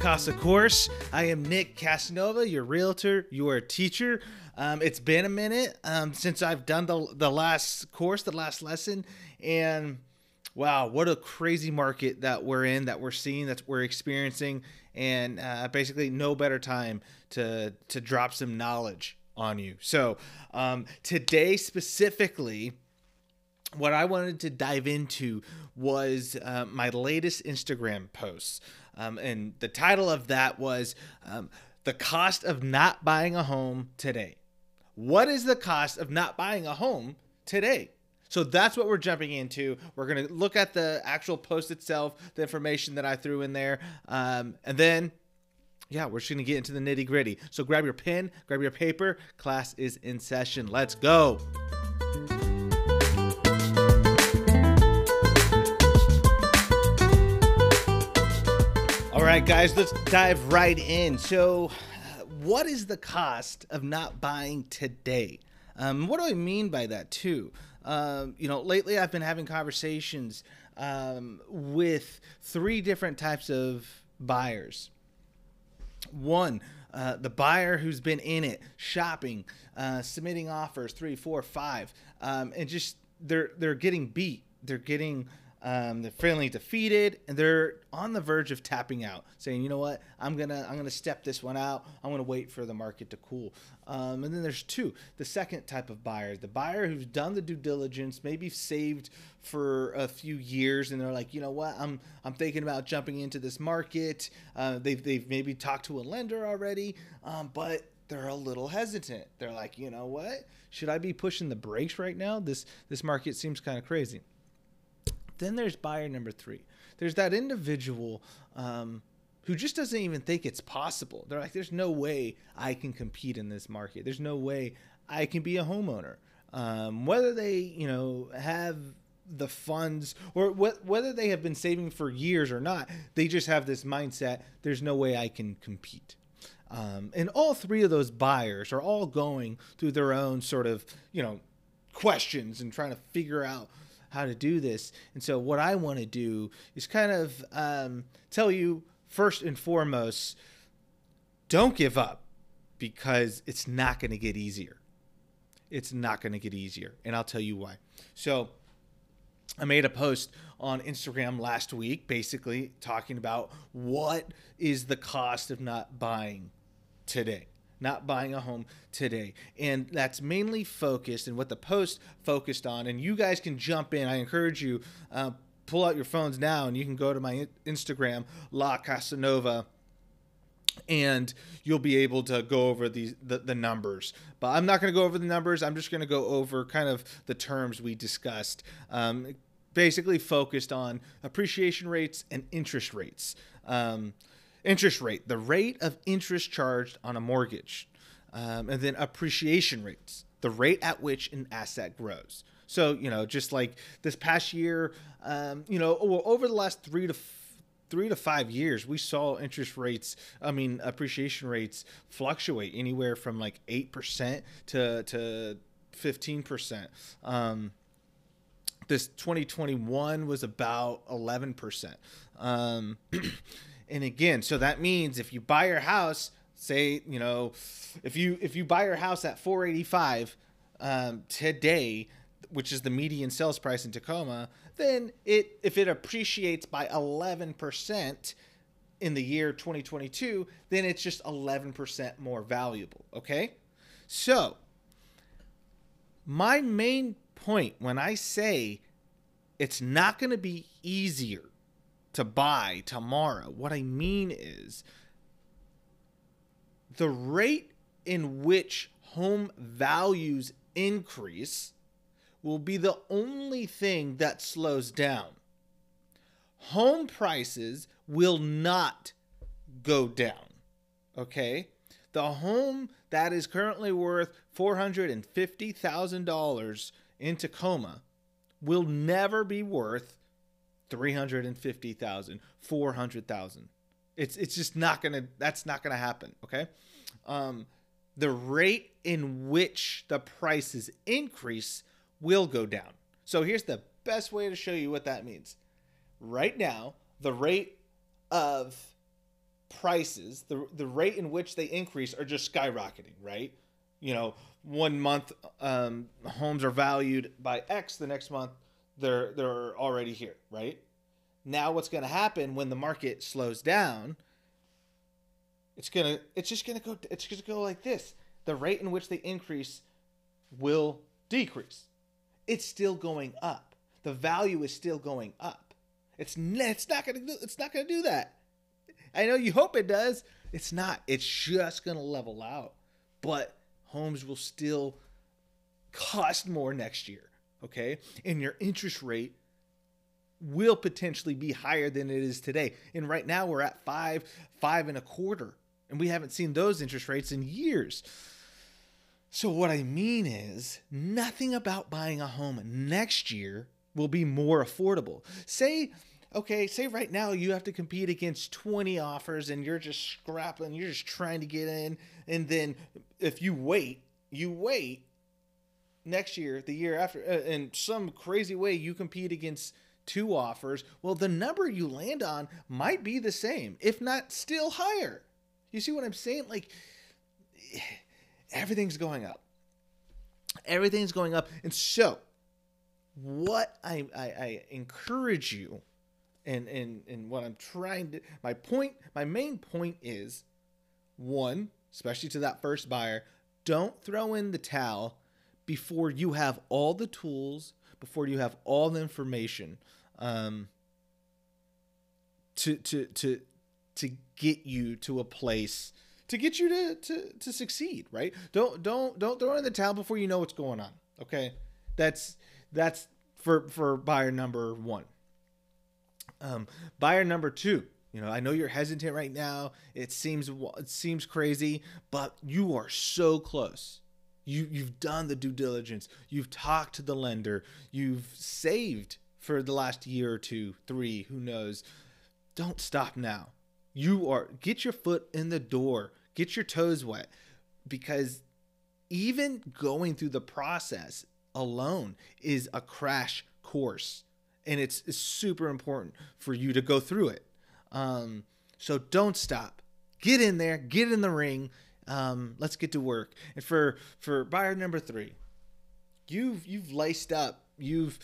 Casa Course. I am Nick Casanova, your realtor, your teacher. Um, it's been a minute um, since I've done the, the last course, the last lesson, and wow, what a crazy market that we're in, that we're seeing, that we're experiencing, and uh, basically no better time to to drop some knowledge on you. So um, today specifically what I wanted to dive into was uh, my latest Instagram posts. Um, and the title of that was um, The Cost of Not Buying a Home Today. What is the cost of not buying a home today? So that's what we're jumping into. We're going to look at the actual post itself, the information that I threw in there, um, and then yeah, we're just to get into the nitty gritty. So grab your pen, grab your paper. Class is in session. Let's go. Right, guys, let's dive right in. So, what is the cost of not buying today? Um, what do I mean by that, too? Um, you know, lately I've been having conversations um, with three different types of buyers. One, uh, the buyer who's been in it, shopping, uh, submitting offers, three, four, five, um, and just they're they're getting beat. They're getting um, they're feeling defeated, and they're on the verge of tapping out, saying, "You know what? I'm gonna I'm gonna step this one out. I'm gonna wait for the market to cool." Um, and then there's two, the second type of buyer, the buyer who's done the due diligence, maybe saved for a few years, and they're like, "You know what? I'm I'm thinking about jumping into this market." Uh, they've they've maybe talked to a lender already, um, but they're a little hesitant. They're like, "You know what? Should I be pushing the brakes right now? This this market seems kind of crazy." Then there's buyer number three. There's that individual um, who just doesn't even think it's possible. They're like, there's no way I can compete in this market. There's no way I can be a homeowner. Um, whether they, you know, have the funds or wh- whether they have been saving for years or not, they just have this mindset there's no way I can compete. Um, and all three of those buyers are all going through their own sort of, you know, questions and trying to figure out how to do this. And so, what I want to do is kind of um, tell you first and foremost don't give up because it's not going to get easier. It's not going to get easier. And I'll tell you why. So, I made a post on Instagram last week basically talking about what is the cost of not buying today not buying a home today. And that's mainly focused and what the post focused on. And you guys can jump in. I encourage you, uh, pull out your phones now and you can go to my Instagram, La Casanova and you'll be able to go over these the, the numbers but i'm not going to go over the numbers i'm just going to go over kind of the terms we discussed um, basically focused on appreciation rates and interest rates um, interest rate, the rate of interest charged on a mortgage, um, and then appreciation rates, the rate at which an asset grows. So, you know, just like this past year, um, you know, over the last three to three to five years, we saw interest rates, I mean, appreciation rates fluctuate anywhere from like 8% to, to 15%. Um, this 2021 was about 11%. Um, and again, so that means if you buy your house, say you know, if you if you buy your house at 485 um, today, which is the median sales price in Tacoma, then it if it appreciates by 11 percent in the year 2022, then it's just 11% more valuable. Okay, so my main point when I say it's not going to be easier to buy tomorrow. What I mean is the rate in which home values increase will be the only thing that slows down. Home prices will not go down. Okay? The home that is currently worth $450,000 in Tacoma will never be worth 350,000, 400,000. It's it's just not going to that's not going to happen, okay? Um the rate in which the prices increase will go down. So here's the best way to show you what that means. Right now, the rate of prices, the the rate in which they increase are just skyrocketing, right? You know, one month um, homes are valued by X, the next month they're they're already here, right? Now what's going to happen when the market slows down? It's going to it's just going to go it's just going to go like this. The rate in which they increase will decrease. It's still going up. The value is still going up. It's it's not going to it's not going to do that. I know you hope it does. It's not. It's just going to level out. But homes will still cost more next year, okay? And your interest rate will potentially be higher than it is today. And right now we're at five, five and a quarter, and we haven't seen those interest rates in years. So, what I mean is, nothing about buying a home next year will be more affordable. Say, okay, say right now you have to compete against 20 offers and you're just scrapping, you're just trying to get in. And then if you wait, you wait next year, the year after, uh, in some crazy way, you compete against two offers. Well, the number you land on might be the same, if not still higher. You see what I'm saying? Like, everything's going up. Everything's going up. And so, what I, I, I encourage you and and and what I'm trying to my point my main point is one, especially to that first buyer, don't throw in the towel before you have all the tools, before you have all the information um, to to to to get you to a place to get you to to to succeed, right? Don't don't don't throw in the towel before you know what's going on. Okay? That's that's for for buyer number 1. Um, buyer number two, you know, I know you're hesitant right now. It seems it seems crazy, but you are so close. You you've done the due diligence. You've talked to the lender. You've saved for the last year or two, three, who knows. Don't stop now. You are get your foot in the door. Get your toes wet because even going through the process alone is a crash course and it's, it's super important for you to go through it. Um, so don't stop. Get in there. Get in the ring. Um, let's get to work. And for for buyer number three, you've you've laced up. You've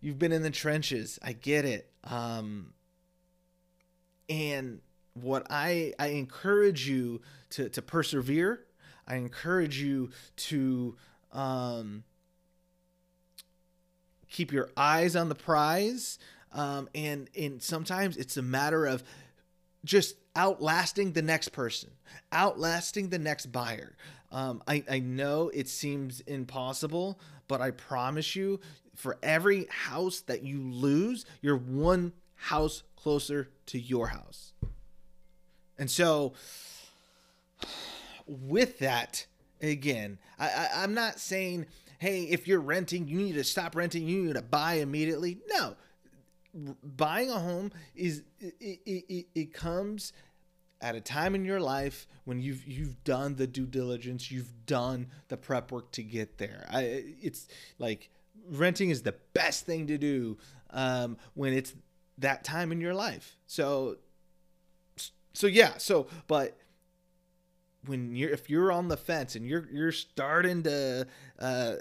you've been in the trenches. I get it. Um, and what I I encourage you to to persevere. I encourage you to um, keep your eyes on the prize. Um, and and sometimes it's a matter of just outlasting the next person, outlasting the next buyer. Um, I, I know it seems impossible, but I promise you, for every house that you lose, you're one house closer to your house. And so, with that, again, I, I, I'm not saying hey, if you're renting, you need to stop renting, you need to buy immediately. No. Buying a home is it, it, it, it comes at a time in your life when you've you've done the due diligence, you've done the prep work to get there. I it's like renting is the best thing to do um, when it's that time in your life. So so yeah, so but when you're if you're on the fence and you're you're starting to uh,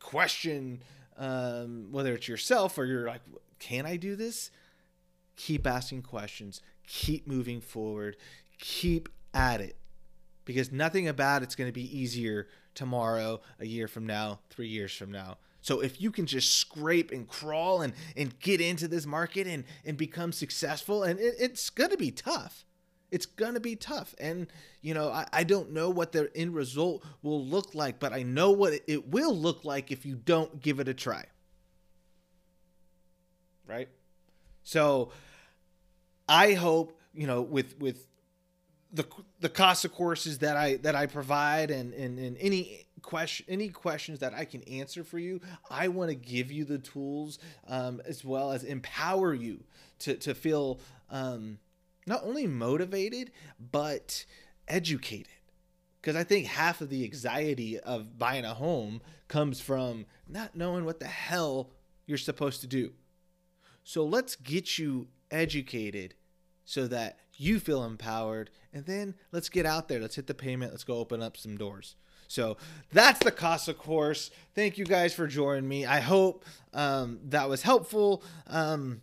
question um, whether it's yourself or you're like, can I do this? Keep asking questions. Keep moving forward. Keep at it because nothing about it's going to be easier tomorrow, a year from now, three years from now. So if you can just scrape and crawl and, and get into this market and, and become successful, and it, it's going to be tough it's gonna be tough and you know I, I don't know what the end result will look like but i know what it will look like if you don't give it a try right so i hope you know with with the the cost of courses that i that i provide and and, and any question any questions that i can answer for you i want to give you the tools um, as well as empower you to to feel um, not only motivated, but educated. Because I think half of the anxiety of buying a home comes from not knowing what the hell you're supposed to do. So let's get you educated so that you feel empowered, and then let's get out there. Let's hit the payment. Let's go open up some doors. So that's the Casa course. Thank you guys for joining me. I hope um, that was helpful. Um,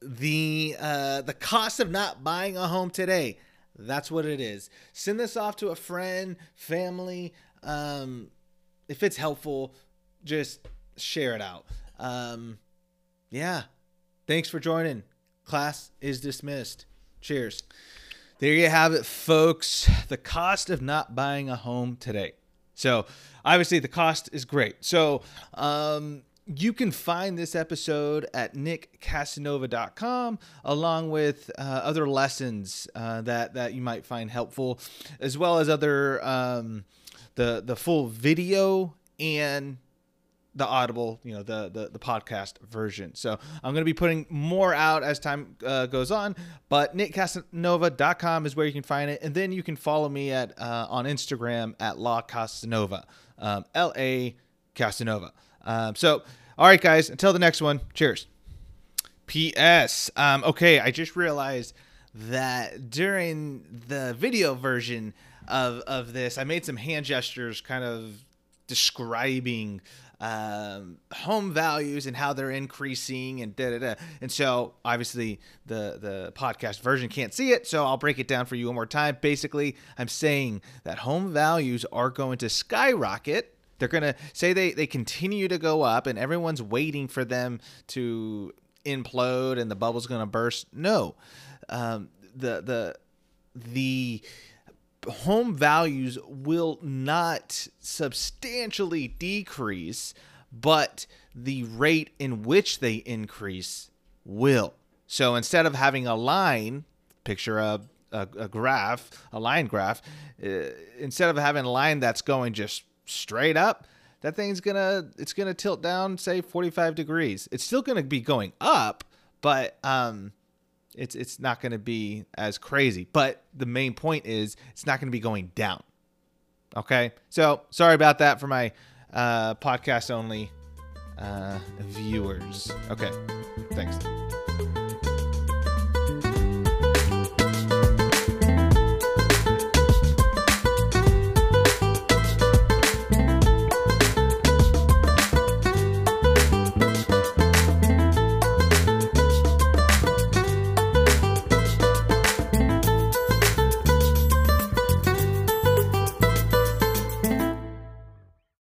the uh, the cost of not buying a home today. That's what it is. Send this off to a friend, family. Um, if it's helpful, just share it out. Um, yeah. Thanks for joining. Class is dismissed. Cheers. There you have it, folks. The cost of not buying a home today. So, obviously, the cost is great. So, um, you can find this episode at nickcasanova.com along with uh, other lessons uh, that that you might find helpful as well as other um, the the full video and the audible you know the, the the podcast version. So i'm going to be putting more out as time uh, goes on but nickcasanova.com is where you can find it. And then you can follow me at uh, on instagram at la casanova um, la casanova. Um, so all right guys until the next one cheers. Ps um, okay i just realized that during the video version of, of this i made some hand gestures kind of describing um, home values and how they're increasing and da da da. And so obviously the the podcast version can't see it, so I'll break it down for you one more time. Basically, I'm saying that home values are going to skyrocket. They're going to say they they continue to go up, and everyone's waiting for them to implode and the bubble's going to burst. No, um, the the the home values will not substantially decrease, but the rate in which they increase will. So instead of having a line, picture a, a, a graph, a line graph, uh, instead of having a line that's going just straight up, that thing's gonna it's gonna tilt down, say 45 degrees. It's still gonna be going up, but um, it's it's not going to be as crazy. But the main point is it's not going to be going down. Okay, so sorry about that for my uh, podcast only uh, viewers. Okay, thanks.